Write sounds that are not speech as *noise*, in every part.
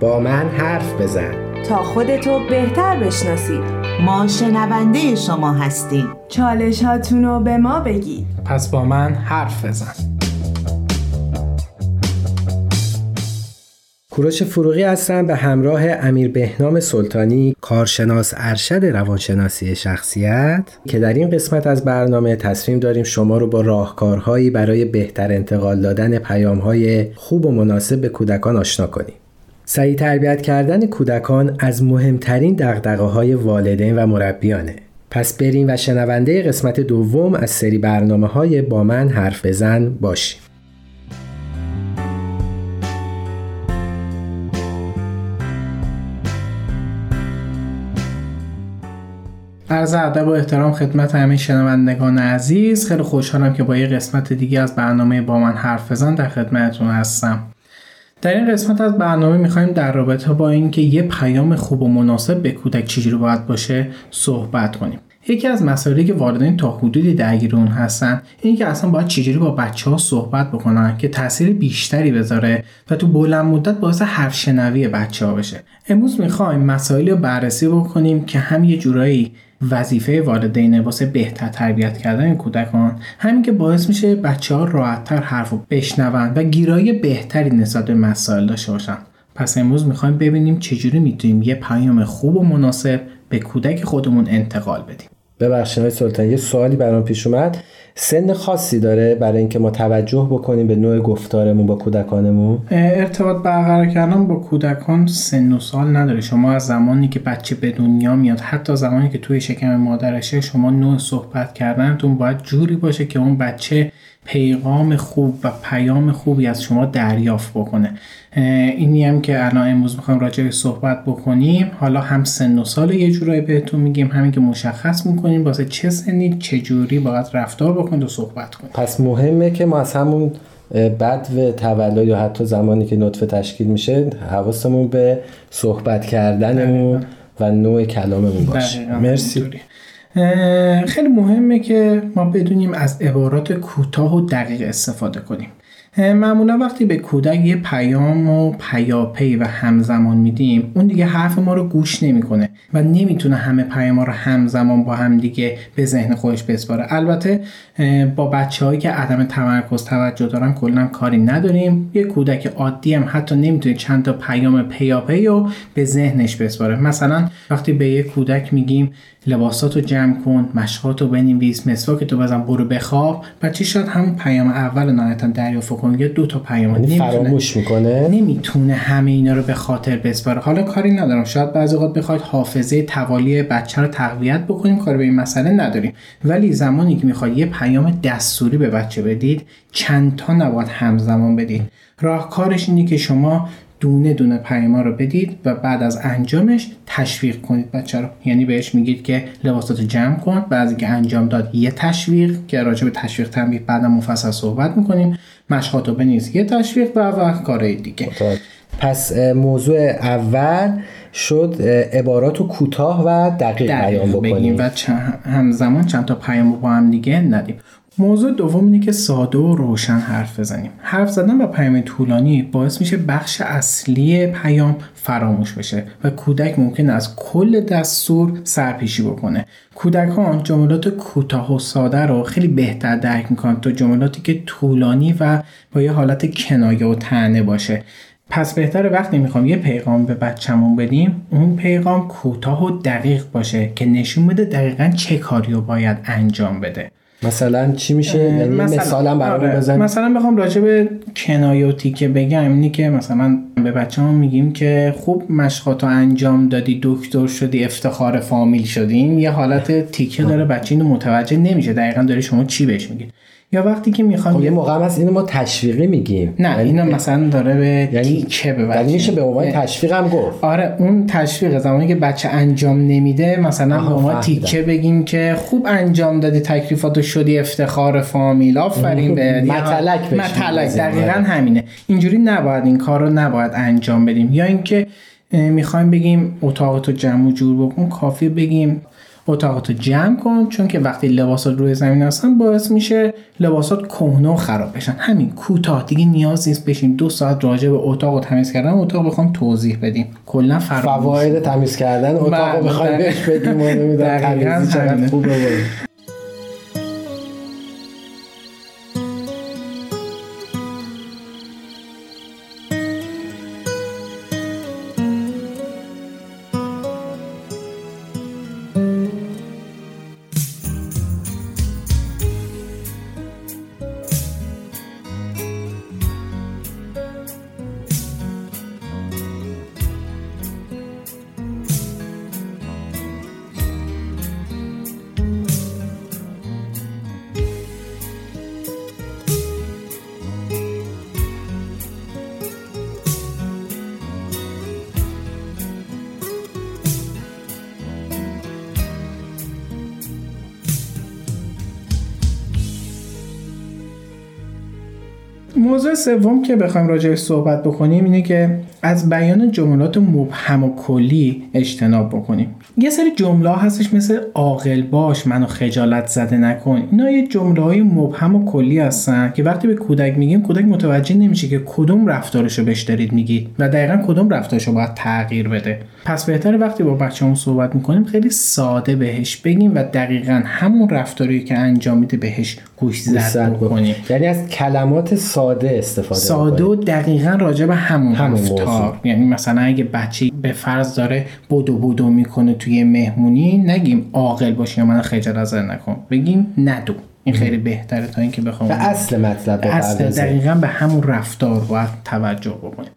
با من حرف بزن. تا خودتو بهتر بشناسید ما شنونده شما هستیم. چالش هاتونو به ما بگید. پس با من حرف بزن. کوروش فروغی هستم به همراه امیر بهنام سلطانی کارشناس ارشد روانشناسی شخصیت که در این قسمت از برنامه تصمیم داریم شما رو با راهکارهایی برای بهتر انتقال دادن پیامهای خوب و مناسب به کودکان آشنا کنیم. سعی تربیت کردن کودکان از مهمترین دقدقه های والدین و مربیانه. پس بریم و شنونده قسمت دوم از سری برنامه های با من حرف بزن باشیم. عرض ادب و احترام خدمت همه شنوندگان عزیز خیلی خوشحالم که با یه قسمت دیگه از برنامه با من حرف بزن در خدمتتون هستم در این قسمت از برنامه می‌خوایم در رابطه با اینکه یه پیام خوب و مناسب به کودک چجوری باید باشه صحبت کنیم. یکی از مسائلی که والدین تا حدودی درگیر اون هستن اینه که اصلا باید چجوری با بچه ها صحبت بکنن که تاثیر بیشتری بذاره و تو بلند مدت باعث حرف شنوی بچه ها بشه. امروز می‌خوایم مسائلی رو بررسی بکنیم که هم یه جورایی وظیفه والدین واسه بهتر تربیت کردن کودکان همین که باعث میشه بچه ها راحتتر حرف بشنون و گیرایی بهتری نسبت به مسائل داشته باشن. پس امروز می‌خوایم ببینیم چجوری می‌تونیم یه پیام خوب و مناسب به کودک خودمون انتقال بدیم. ببخشید های سلطان یه سوالی برام پیش اومد. سن خاصی داره برای اینکه ما توجه بکنیم به نوع گفتارمون با کودکانمون؟ ارتباط برقرار کردن با کودکان سن و سال نداره. شما از زمانی که بچه به دنیا میاد حتی زمانی که توی شکم مادرشه شما نوع صحبت کردنتون باید جوری باشه که اون بچه پیغام خوب و پیام خوبی از شما دریافت بکنه. اینی هم که الان امروز می‌خوایم راجع به صحبت بکنیم. حالا هم سن و سال یه جورایی بهتون میگیم همین که مشخص می‌کنیم واسه چه سنی چه جوری باید رفتار بکنید و صحبت کنید. پس مهمه که ما از همون بعد و تولد یا حتی زمانی که نطفه تشکیل میشه حواسمون به صحبت کردنمون و نوع کلاممون باشه. مرسی. خیلی مهمه که ما بدونیم از عبارات کوتاه و دقیق استفاده کنیم. معمولا وقتی به کودک یه پیام و پیاپی و همزمان میدیم اون دیگه حرف ما رو گوش نمی‌کنه و نمی‌تونه همه پیام رو همزمان با هم دیگه به ذهن خودش بسپاره. البته با بچه هایی که عدم تمرکز توجه دارن کلا کاری نداریم. یه کودک عادی هم حتی نمی‌تونه چند تا پیام پیاپی رو به ذهنش بسپاره. مثلا وقتی به یه کودک میگیم لباساتو جمع کن مشقاتو بنویس مسواکتو بزن برو بخواب. بچه شاید همون پیام اول نهایتا دریافت کنه یا دو تا پیام یعنی فراموش می‌کنه؟ نمی‌تونه همه اینا رو به خاطر بسپاره. حالا کاری ندارم. شاید بعضی وقت بخواید حافظه توالی بچه رو تقویت بکنیم کاری به این مسئله نداریم. ولی زمانی که می‌خواید یه پیام دستوری به بچه بدید چند تا نباید همزمان بدید. راهکارش اینه که شما دونه دونه پیما رو بدید و بعد از انجامش تشویق کنید بچه رو. یعنی بهش میگید که لباساتو جمع کن. بعد که انجام داد یه تشویق که راجع به تشویق تنبیه بعدا مفصل صحبت می‌کنیم. مشقاتو بنویس یه تشویق و و کارهای دیگه. پس موضوع اول شد عبارات کوتاه و دقیق بیان بکنیم. و همزمان چند تا پیام با هم دیگه ندیم. موضوع دوم اینه که ساده و روشن حرف بزنیم. حرف زدن با پیام طولانی باعث میشه بخش اصلی پیام فراموش بشه و کودک ممکن از کل دستور سرپیشی بکنه. کودکان جملات کوتاه و ساده رو خیلی بهتر درک می‌کنن تا جملاتی که طولانی و با یه حالت کنایه و تنه باشه. پس بهتر وقتی می‌خوام یه پیغام به بچه‌مون بدیم اون پیغام کوتاه و دقیق باشه که نشون بده دقیقا چه کاری رو باید انجام بده. مثلا چی میشه؟ یعنی مثلا. برام آره. مثلا بخوام راجع به کنایاتی که بگم اینی که مثلا به بچه هم میگیم که خوب مشقاتو انجام دادی دکتر شدی افتخار فامیل شدین یه حالت تیکه داره بچه اینو متوجه نمیشه. دقیقا داره شما چی بهش میگید یا وقتی که می‌خوام خب یه موقع هست اینو ما تشویقی میگیم. نه یعنی اینو مثلا داره به یعنی تیکه به یعنی میشه به عنوان تشویق هم گفت. آره اون تشویق زمانی که بچه انجام نمیده مثلا به ما تیکه بگیم که خوب انجام دادی تکلیفاتو شدی افتخار فامیل آفرین به *laughs* متلک متلک دقیقا همینه. اینجوری نباید این کار رو نباید انجام بدیم. یا اینکه می‌خوایم بگیم اتاقتو جمع و جور بکن کافی بگیم. اتاقاتو جمع کن چون که وقتی لباسات روی زمین هستن باعث میشه لباسات کهنه و خراب بشن. همین کوتاه دیگه نیاز نیست بشیم دو ساعت راجع به اتاق و تمیز کردن اتاق بخوام توضیح بدیم. کلا فواید تمیز کردن اتاق رو بخوایم بهش بگیم موضوع سوم که بخوایم راجع صحبت بکنیم اینه که از بیان جملات مبهم و کلی اجتناب بکنیم. یه سری جمله هستش مثل عاقل باش منو خجالت زده نکن. اینا یه جمله های مبهم و کلی هستن که وقتی به کودک میگیم کودک متوجه نمیشه که کدوم رفتارشو بهش دارید میگید و دقیقا کدوم رفتارشو باید تغییر بده. پس بهتره وقتی با بچه‌مون صحبت می‌کنیم خیلی ساده بهش بگیم و دقیقا همون رفتاری که انجام میده بهش گوش زد بکنیم. یعنی از کلمات ساده استفاده ساده و دقیقا راجع به همون, همون رفتار یعنی مثلا اگه بچه به فرض داره بودو بودو می‌کنه توی مهمونی نگیم عاقل باشی یا من خجالت نکن. بگیم ندو. این خیلی بهتره تا اینکه بخوام اصل مطلب اصل دقیقا به همون رفتار باید توجه بکنیم.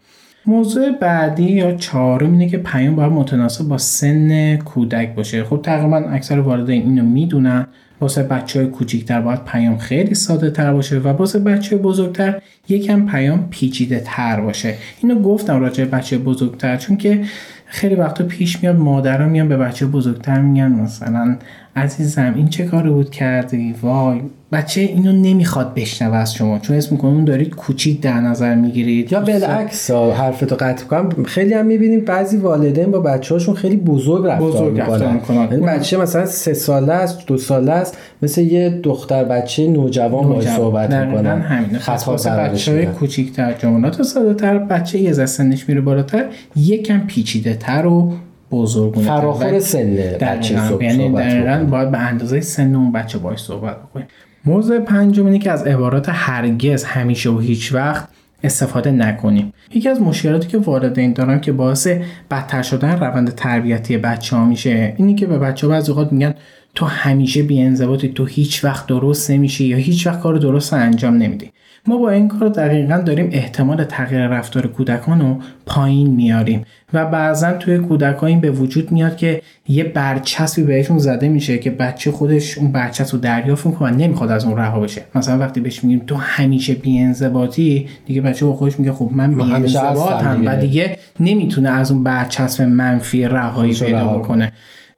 موضوع بعدی یا چهارم اینه که پیام باید متناسب با سن کودک باشه. خب تقریبا اکثر والدین اینو می‌دونن. واسه بچه های کوچیکتر باید پیام خیلی ساده تر باشه و واسه بچه بزرگتر یکم پیام پیچیده تر باشه. اینو گفتم راجع بچه بزرگتر چون که خیلی وقتا پیش میاد مادرها میان به بچه بزرگتر میگن مثلا عزیزم این چه کاری بود کردی؟ وای بچه اینو نمی‌خواد بشنوه از شما چون اسم میکنون دارید کوچیک در نظر می‌گیرید. یا بالعکس حرفتو قطع کنم. خیلی هم می‌بینیم بعضی والدین با بچه هاشون خیلی بزرگ رفتار می‌کنن. یعنی بچه مثلا سه ساله است دو ساله است مثل یه دختر بچه نوجوان باید صحبت می‌کنن. همینه. خطا بچه های کوچیکتر جملات ساده تر بچه یه سنش میره بالاتر یکم پیچیده تر و بزرگونه فراخور سن بچه یعنی دقیقا باید به اندازه سن اون بچه باش صحبت بکنیم. موضوع پنجم اینه که از عبارات هرگز همیشه و هیچ وقت استفاده نکنیم. یکی از مشکلاتی که والدین دارن که باعث بدتر شدن روند تربیتی بچه ها میشه اینی که به بچه ها بعض اوقات میگن تو همیشه بی تو هیچ وقت درست نمیشی یا هیچ وقت کار درست انجام نمیدی. ما با این کار دقیقا داریم احتمال تغییر رفتار کودکان رو پایین میاریم و بعضا توی کودک این به وجود میاد که یه برچسبی بهشون زده میشه که بچه خودش اون برچسب رو دریافت می‌کنه و نمی‌خواد از اون رها بشه. مثلا وقتی بهش میگیم تو همیشه بی دیگه بچه با خودش میگه خب من بی هم و دیگه. نمی‌تونه از اون برچسب منفی رهایی پیدا بکنه.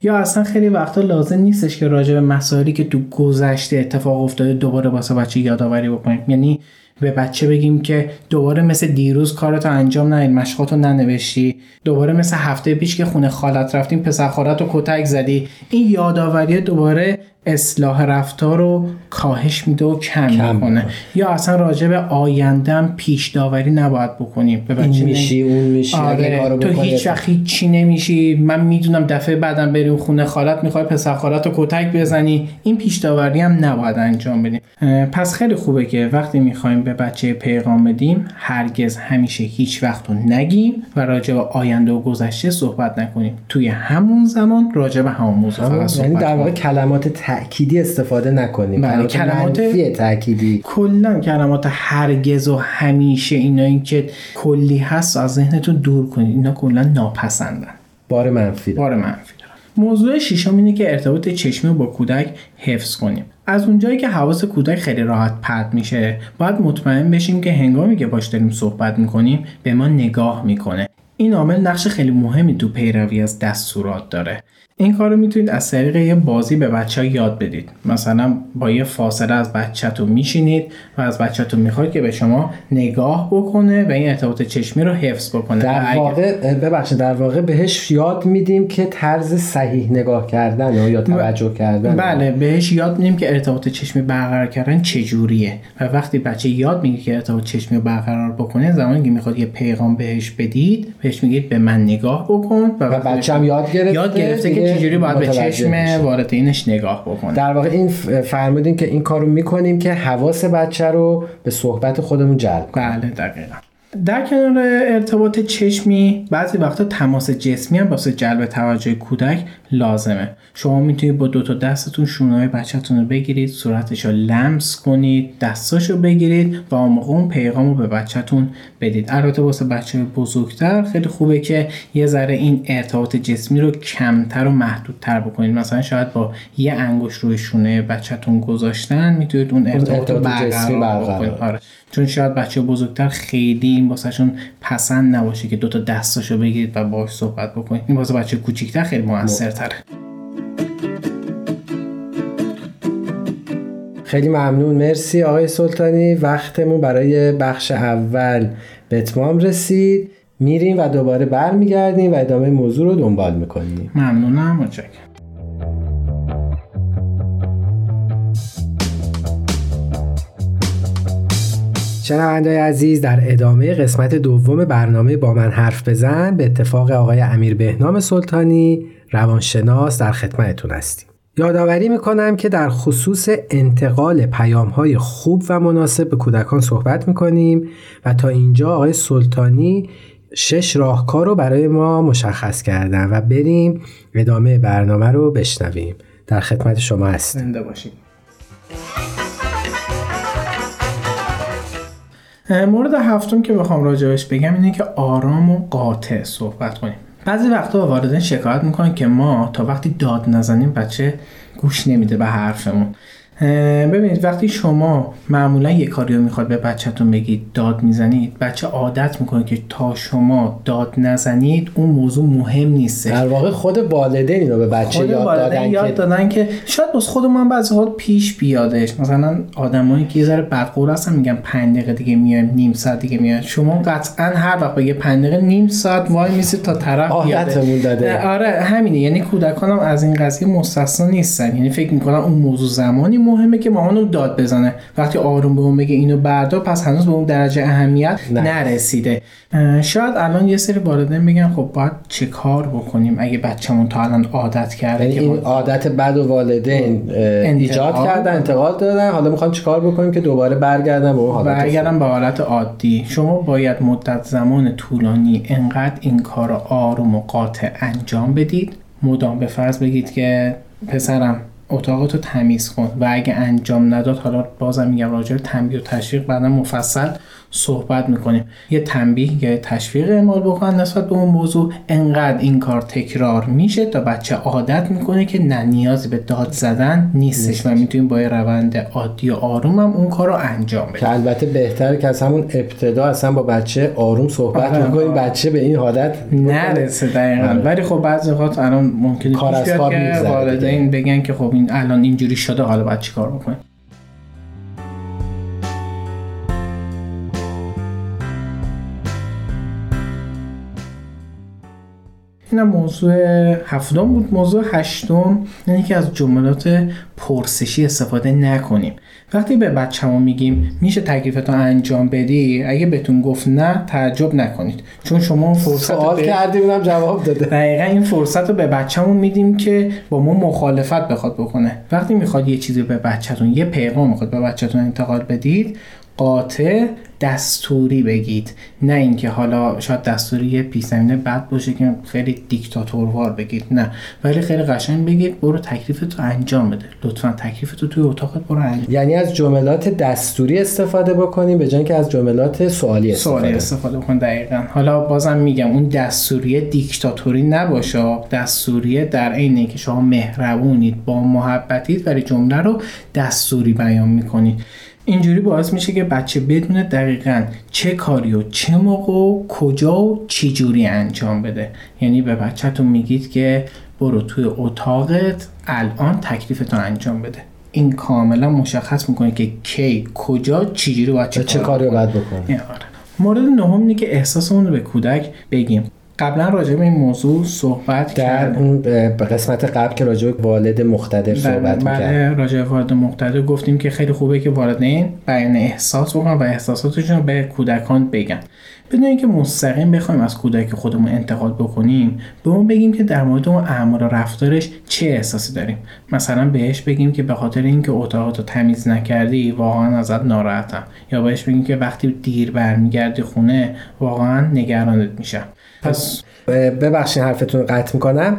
یا اصلا خیلی وقتا لازم نیستش که راجع به مسائلی که تو گذشته اتفاق افتاده دوباره واسه بچه یادآوری بکنیم. یعنی به بچه بگیم که دوباره مثل دیروز کارتو انجام ندید مشقاتو ننوشتی. دوباره مثل هفته پیش که خونه خالت رفتیم پسر خالت رو کتک زدی. این یادآوری دوباره اصلاح رفتار رو کاهش میده و کم, کم می‌کنه. یا اصلا راجع به آیندهم پیش داوری نباید بکنیم. به این میشی اون میشی آره. تو هیچ وقت چی نمیشی. من می‌دونم دفعه بعدم بریم خونه خالت می‌خوای پسر خالت رو کتک بزنی. این پیش داوری هم نباید انجام بدیم. پس خیلی خوبه که وقتی می‌خوایم به بچه پیغام بدیم هرگز همیشه هیچ وقت رو نگیم و راجع به آینده و گذشته صحبت نکنیم. توی همون زمان راجع به همون موضوع فقط صحبت یعنی در واقع کلمات تأکیدی استفاده نکنیم. بله کلمات تأکیدی. کلا کلمات هرگز و همیشه اینا که کلی هست از ذهنتون دور کنید. اینا کلا ناپسندن. بار منفی. بار منفی. موضوع ششم اینه که ارتباط چشمی با کودک حفظ کنیم. از اونجایی که حواس کودک خیلی راحت پرت میشه باید مطمئن بشیم که هنگامی که باش داریم صحبت می‌کنیم به ما نگاه می‌کنه. این عامل نقش خیلی مهمی تو پیروی از دستورات داره. این کار رو می‌تونید از طریق یه بازی به بچه ها یاد بدید. مثلا با یه فاصله از بچهتون میشینید و از بچهتون می‌خواید که به شما نگاه بکنه و این ارتباط چشمی رو حفظ بکنه. در واقع ببخشید در واقع بهش یاد میدیم که طرز صحیح نگاه کردن یا توجه کردن. بله بهش یاد میدیم که ارتباط چشمی برقرار کردن چجوریه. و وقتی بچه یاد میگه که ارتباط چشمی رو برقرار بکنه زمانی که می‌خواد یه پیغام بهش بدید بهش میگید به من نگاه بکن و, و بچه هم یاد گرفته یاد گرفته که چجوری باید به چشم والدینش نگاه بکنه در واقع این فرمودین که این کارو می‌کنیم که حواس بچه رو به صحبت خودمون جلب کنیم. بله دقیقا. در کنار ارتباط چشمی بعضی وقتا تماس جسمی هم واسه جلب توجه کودک لازمه. شما می‌تونید با دو تا دستتون شونه بچهتون رو بگیرید صورتش رو لمس کنید دستاش رو بگیرید و اون موقع اون پیغام رو به بچهتون بدید. البته واسه بچه بزرگتر خیلی خوبه که یه ذره این ارتباط جسمی رو کمتر و محدودتر بکنید. مثلا شاید با یه انگوش روی شونه بچهتون گذاشتن می‌تونید اون ارتباط, رو برقرار بکنید. آره. چون شاید بچه بزرگتر خیلی این واسهشون پسند نباشه که دوتا دستاشو بگیرید و باش صحبت بکنید. این واسه بچه کوچیکتر خیلی موثرتره. خیلی ممنون. مرسی آقای سلطانی. وقتمون برای بخش اول به اتمام رسید. میریم و دوباره برمیگردیم و ادامه موضوع رو دنبال می‌کنیم. ممنونم. متشکرم. شنوندای عزیز در ادامه قسمت دوم برنامه با من حرف بزن. به اتفاق آقای امیر بهنام سلطانی روانشناس در خدمتتون هستیم. یادآوری می‌کنم که در خصوص انتقال پیام های خوب و مناسب به کودکان صحبت می‌کنیم و تا اینجا آقای سلطانی شش راهکار رو برای ما مشخص کردن و بریم ادامه برنامه رو بشنویم. در خدمت شما هستیم. زنده باشیم مورد هفتم که بخوام راجبش بگم اینه که آرام و قاطع صحبت کنیم. بعضی وقتا والدین شکایت می‌کنن که ما تا وقتی داد نزنیم بچه گوش نمیده به حرفمون. ببینید وقتی شما معمولا یه کاری رو می‌خواد به بچهتون بگید داد می‌زنید بچه عادت می‌کنه که تا شما داد نزنید اون موضوع مهم نیست. در واقع خود والدین اینو به بچه یاد دادن یاد که... دادن که شاید باز خود من بعضی حال پیش بیادش. مثلا آدمایی که یه ذره بدقور هستن میگن 5 دقیقه دیگه میایم نیم ساعت دیگه میایم. شما قطعا هر وقت بگه 5 دقیقه نیم ساعت وای میسید تا طرف بیاده داده. آره همینه. یعنی کودکانم از این قضیه مستثنا نیستن. یعنی فکر می‌کنن اون موضوع زمانی مهمه که مامان رو داد بزنه. وقتی آروم به اون بگه اینو بردار پس هنوز به اون درجه اهمیت نه. نرسیده. شاید الان یه سری والدین بگن خب باید چه کار بکنیم اگه بچه‌مون تا الان عادت کرده یعنی این عادت بد و والدین ایجاد کردن انتقال دادن. حالا می‌خوام چیکار بکنیم که دوباره برگردن به اون حالت برگردن به حالت عادی. شما باید مدت زمان طولانی انقدر این کار آروم و قاطع انجام بدید. مدام به فرض بگید که پسرم اتاقتو تمیز کن. و اگه انجام نداد حالا بازم میگم راجع تنبیه و تشویق بعدا مفصل. صحبت می‌کنیم. یه تنبیه یا تشویق اعمال بکنن نسبت به اون موضوع. انقدر این کار تکرار میشه تا بچه عادت می‌کنه که نه نیازی به داد زدن نیستش و می‌تونیم با یه روند عادی و آروم هم اون کار رو انجام بدیم. که البته بهتر که از همون ابتدا اصلا با بچه آروم صحبت آره. می‌کنیم بچه به این حالت نرسه دقیقا. آره. ولی خب بعضی وقت الان ممکنه کار از کار که والدین بگن که خب این الان اینجوری شده حالا باید چیکار بکنیم؟ اینم موضوع هفتم بود. موضوع هشتم اینه که از جملات پرسشی استفاده نکنیم. وقتی به بچه‌مون میگیم میشه تکلیفتو انجام بدی؟ اگه بهتون گفت نه تعجب نکنید. چون شما فرصت سوال به... کردیم جواب داده. دقیقا این فرصت رو به بچه‌مون میدیم که با ما مخالفت بخواد بکنه. وقتی می‌خواد یه چیزی به بچه‌تون یه پیغام می‌خواد به بچه‌تون انتقال بدید قاطع دستوری بگید. نه اینکه حالا شاید دستوری یه پیشزمینه بد باشه که خیلی دیکتاتوروار بگید. نه. ولی خیلی قشنگ بگید برو تکلیفتو انجام بده. لطفا تکلیفتو توی اتاقت برو انجام یعنی از جملات دستوری استفاده بکنیم به جای که از جملات سوالی استفاده سوالی استفاده بکن دقیقا. حالا بازم میگم اون دستوری دیکتاتوری نباشه. دستوری در عین که شما مهربونید با محبتید ولی جمله رو دستوری بیان می‌کنید. اینجوری باعث میشه که بچه بدونه دقیقا چه کاری و چه موقع و کجا و چی جوری انجام بده. یعنی به بچهتون میگید که برو توی اتاقت الان تکلیفتون انجام بده. این کاملا مشخص می‌کنه که کی کجا چجوری باید چه, چه کاری باید بکنه. آره. مورد نهم اینه که احساسمون رو به کودک بگیم. قبلا راجع به این موضوع صحبت در اون به قسمت قبل که راجع به والد مقتدر صحبت بله راجع به والد مقتدر گفتیم که خیلی خوبه که والدین بیان احساس بکنن و احساساتشون رو به کودکان بگن. بدون اینکه مستقیم بخوایم از کودک خودمون انتقاد بکنیم به اون بگیم که در مورد اون اعمال و رفتارش چه احساسی داریم. مثلا بهش بگیم که به خاطر اینکه اتاقاتو تمیز نکردی واقعا ازت ناراحتم. یا بهش بگیم که وقتی دیر برمیگردی خونه واقعا نگرانت میشم. پس ببخشید حرفتون رو قطع می‌کنم.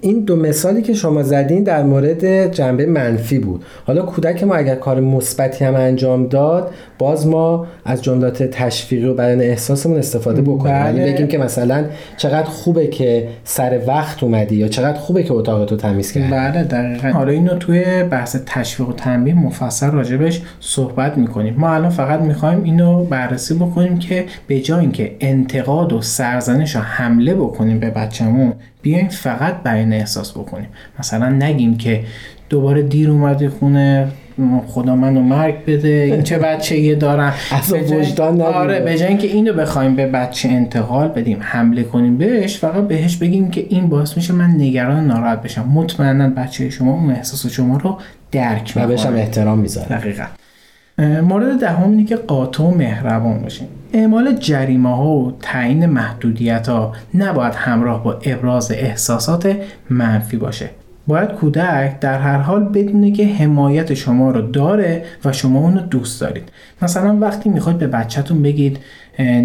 این دو مثالی که شما زدین در مورد جنبه منفی بود. حالا کودک ما اگر کار مثبتی هم انجام داد باز ما از جملات تشویقی و بیان احساسمون استفاده بکنیم. بله. یعنی بگیم که مثلا چقدر خوبه که سر وقت اومدی یا چقدر خوبه که اتاقتو تمیز کردی. بله دقیقا. حالا اینو توی بحث تشویق و تنبیه مفصل راجبش صحبت می‌کنیم. ما الان فقط می‌خوایم اینو بررسی بکنیم که به جای اینکه انتقاد و سرزنش و حمله بکنیم به بچه‌مون بیایم فقط بیان احساس بکنیم. مثلا نگیم که دوباره دیر اومدی خونه خدا منو مرگ بده این چه بچه یه دارم *laughs* جای- وجدان. آره به جای اینکه اینو بخوایم به بچه انتقال بدیم حمله کنیم بهش فقط بهش بگیم که این باعث میشه من نگران ناراحت بشم. مطمئنا بچه شما اون احساس شما رو درک و بهش هم می‌کنه. احترام می‌ذاره. دقیقا. مورد دهم اینه که قاطع و مهربان باشیم. اعمال جریمه ها و تعیین محدودیت ها نباید همراه با ابراز احساسات منفی باشه. باید کودک در هر حال بدونه که حمایت شما رو داره و شما اونو دوست دارید. مثلا وقتی می‌خواید به بچهتون بگید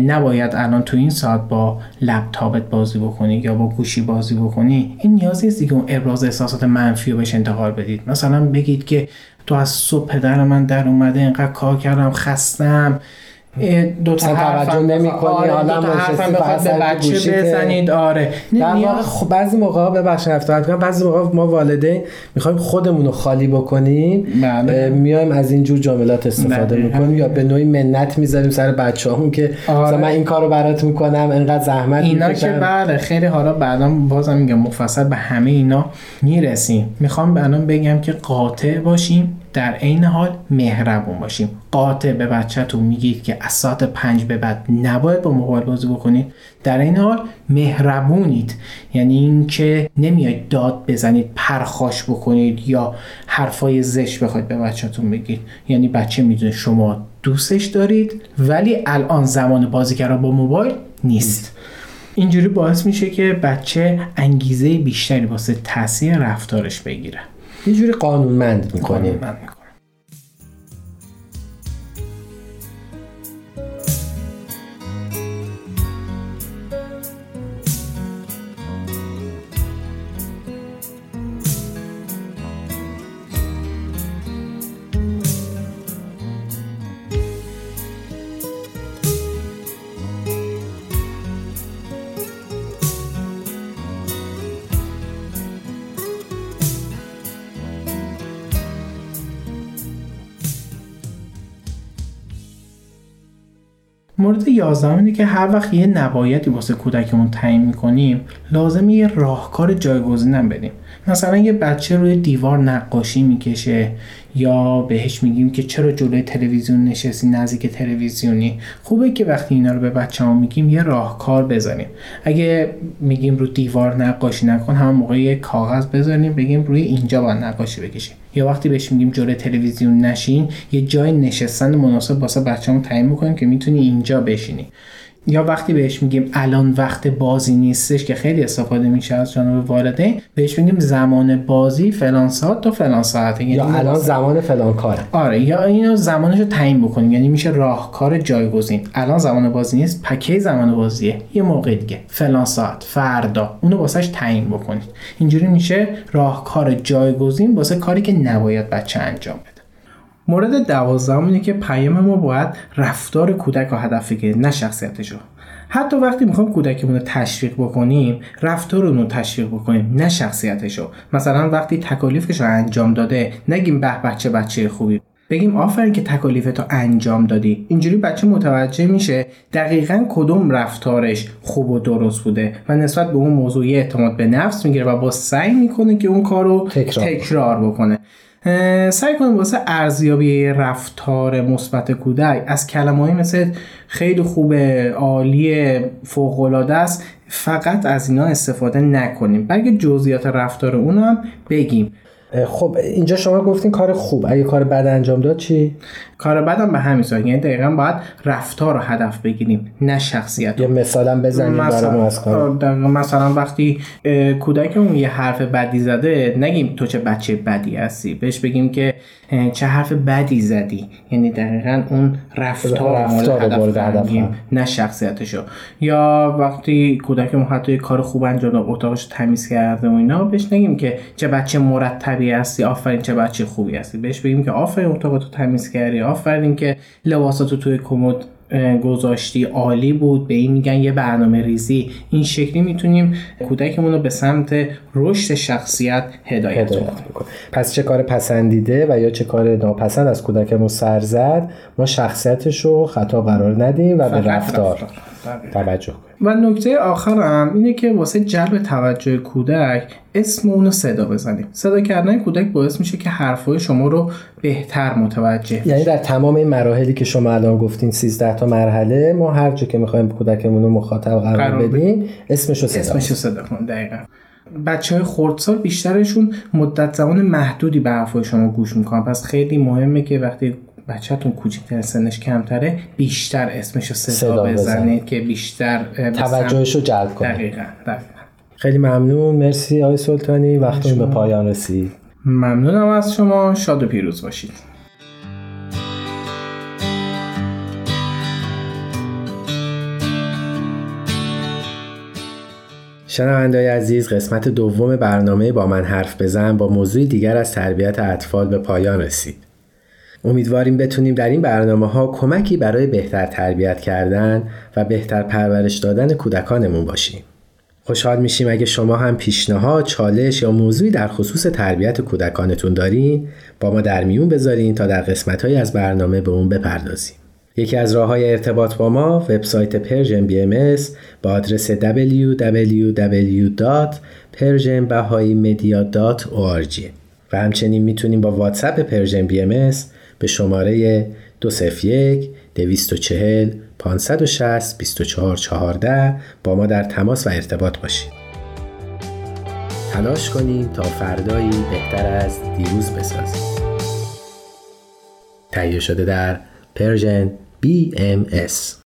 نباید الان تو این ساعت با لپتاپت بازی بکنی یا با گوشی بازی بکنی این نیاز نیست دیگه اون ابراز احساسات منفی رو بهش انتقال بدید. مثلا بگید که تو از صبح پدر من در اومده اینقدر کار کردم خستم. دو تا توجه بخوا- نمی‌کنی، آره، حالا فقط بخواد به بچه. بزنید آره در واقع خب بعضی موقع ببخشید افتاد کنم بعضی موقع ما والدین می‌خوایم خودمون رو خالی بکنیم بله. میایم از اینجور جملات استفاده. می‌کنیم یا به نوعی منت می‌ذاریم سر بچه‌هامون که آره. مثلا من این کارو برات می‌کنم انقدر زحمت اینا که بله خیلی حالا بعدا بازم میگم مفصل به همه اینا می‌رسیم می‌خوام الان بگم که قاطع باشیم در عین حال مهربون باشیم. قاطع به بچهتون میگید که از ساعت پنج به بعد نباید با موبایل بازی بکنید. در این حال مهربونید. یعنی اینکه نمیاید داد بزنید پرخاش بکنید یا حرفای زشت بخواید به بچهتون بگید. یعنی بچه می‌دونه شما دوستش دارید ولی الان زمان بازی کردن با موبایل نیست. اینجوری باعث میشه که بچه انگیزه بیشتری واسه تاثیر رفتارش بگیره. یه جوری قانونمند می‌کنیم یازدهم اینه که هر وقت یه نبایدی واسه کودکمون تعیین می‌کنیم لازمه یه راهکار جایگزینم بدیم. مثلا یه بچه روی دیوار نقاشی می‌کشه یا بهش میگیم که چرا جلوی تلویزیون نشستی نزدیک تلویزیونی؟ خوبه که وقتی اینا رو به بچه ها میگیم یه راهکار بذاریم اگه میگیم رو دیوار نقاشی نکن همون موقع یه کاغذ بذاریم بگیم روی اینجا باید نقاشی بکشیم. یا وقتی بهش میگیم جلوی تلویزیون نشین یه جای نشستن مناسب واسه بچه‌مون تعیین می‌کنیم که می‌تونی اینجا بشینی. یا وقتی بهش میگیم الان وقت بازی نیستش که خیلی استفاده میشه از جانب والدین بهش میگیم زمان بازی فلان ساعت تا فلان ساعته یعنی یا الان زمان فلان کاره. آره یا اینو زمانش رو تعیین بکنیم. یعنی میشه راهکار جایگزین. الان زمان بازی نیست پکی زمان بازیه. یه موقع دیگه. فلان ساعت فردا. اونو واسش تعیین بکنید. اینجوری میشه راهکار جایگزین واسه کاری که نباید بچه انجام بده. مورد دوازدهم اینه که پیام ما باید رفتار کودک رو هدف بگیره نه شخصیتش رو. حتی وقتی می‌خوایم کودکمون رو تشویق بکنیم رفتار رو تشویق بکنیم نه شخصیتش رو. مثلا وقتی تکالیفش رو انجام داده نگیم به بچه بچه خوبی. بگیم آفرین که تکالیفتو انجام دادی. اینجوری بچه متوجه میشه دقیقا کدوم رفتارش خوب و درست بوده و نسبت به اون موضوع اعتماد به نفس می‌گیره و با سعی می‌کنه که اون کار رو تکرار. تکرار بکنه. سعی کنیم واسه ارزیابی رفتار مثبت کودک از کلمه‌ای مثل خیلی خوبه عالی فوق‌العاده است فقط از اینا استفاده نکنیم. بلکه جزئیات رفتار اون هم بگیم. خب اینجا شما گفتین کار خوب. اگه کار بد انجام داد چی؟ کار بعدم به همین صورت یعنی دقیقا باید رفتار رو هدف بگیریم نه شخصیت. یه مثالم بزنیم برامون از کار. مثلا وقتی کودکمون یه حرف بدی زده نگیم تو چه بچه بدی هستی. بهش بگیم که چه حرف بدی زدی. یعنی دقیقا اون رفتار رفتار هدف هدف قرار. نه شخصیتشو. یا وقتی کودکمون حتی یه کار خوب انجام داد اتاقش تمیز کرده و اینا بهش نگیم که چه بچه مرتبی هستی آفرین چه بچه خوبی هستی. بهش بگیم که آفرین اتاقتو تمیز کردی آفرین که لباساتو توی کمد گذاشتی عالی بود. به این میگن یه برنامه ریزی. این شکلی می‌تونیم کودکمون رو به سمت رشد شخصیت هدایت هدایت می‌کنه. پس چه کار پسندیده و یا چه کار ناپسند از کودکمون سر زد ما شخصیتش رو خطا قرار ندیم و به رفتار. رفتار. توجه کنیم و نکته آخرم اینه که واسه جلب توجه کودک اسم اونو صدا بزنیم. صدا کردن کودک باعث میشه که حرفای شما رو بهتر متوجه یعنی در تمام این مراحلی که شما الان گفتین 13 تا مرحله ما هر جا که می‌خوایم کودکمون رو مخاطب قرار بدیم اسمش رو صدا اسمش رو صدا کن دقیقا. بچه های خردسال بیشترشون مدت زمان محدودی به حرفای شما گوش می‌کنن. پس خیلی مهمه که وقتی بچهتون کوچکتر سنش کمتره بیشتر اسمش رو صدا, صدا بزنید. بزنید. که بیشتر توجهش رو جلب کنیم دقیقا دقیقا. خیلی ممنون. مرسی آقای سلطانی. وقتمون به پایان رسید. ممنونم از شما. شاد و پیروز باشید. شنونده‌ای عزیز قسمت دوم برنامه با من حرف بزن. با موضوع دیگر از تربیت اطفال به پایان رسید. امیدواریم بتونیم در این برنامه ها کمکی برای بهتر تربیت کردن و بهتر پرورش دادن کودکانمون باشیم. خوشحال میشیم اگه شما هم پیشنهاد، چالش یا موضوعی در خصوص تربیت کودکانتون دارین با ما در میون بذارین تا در قسمتهایی از برنامه به اون بپردازیم. یکی از راه های ارتباط با ما وبسایت Persian BM با آدرس www.persianbahaimedia.org و همچنین می‌تونیم با واتساپ Persian BM به شماره 201 240 560 2414 با ما در تماس و ارتباط باشید. تلاش کنیم تا فردایی بهتر از دیروز بسازیم. تهیه شده در پرژن BMS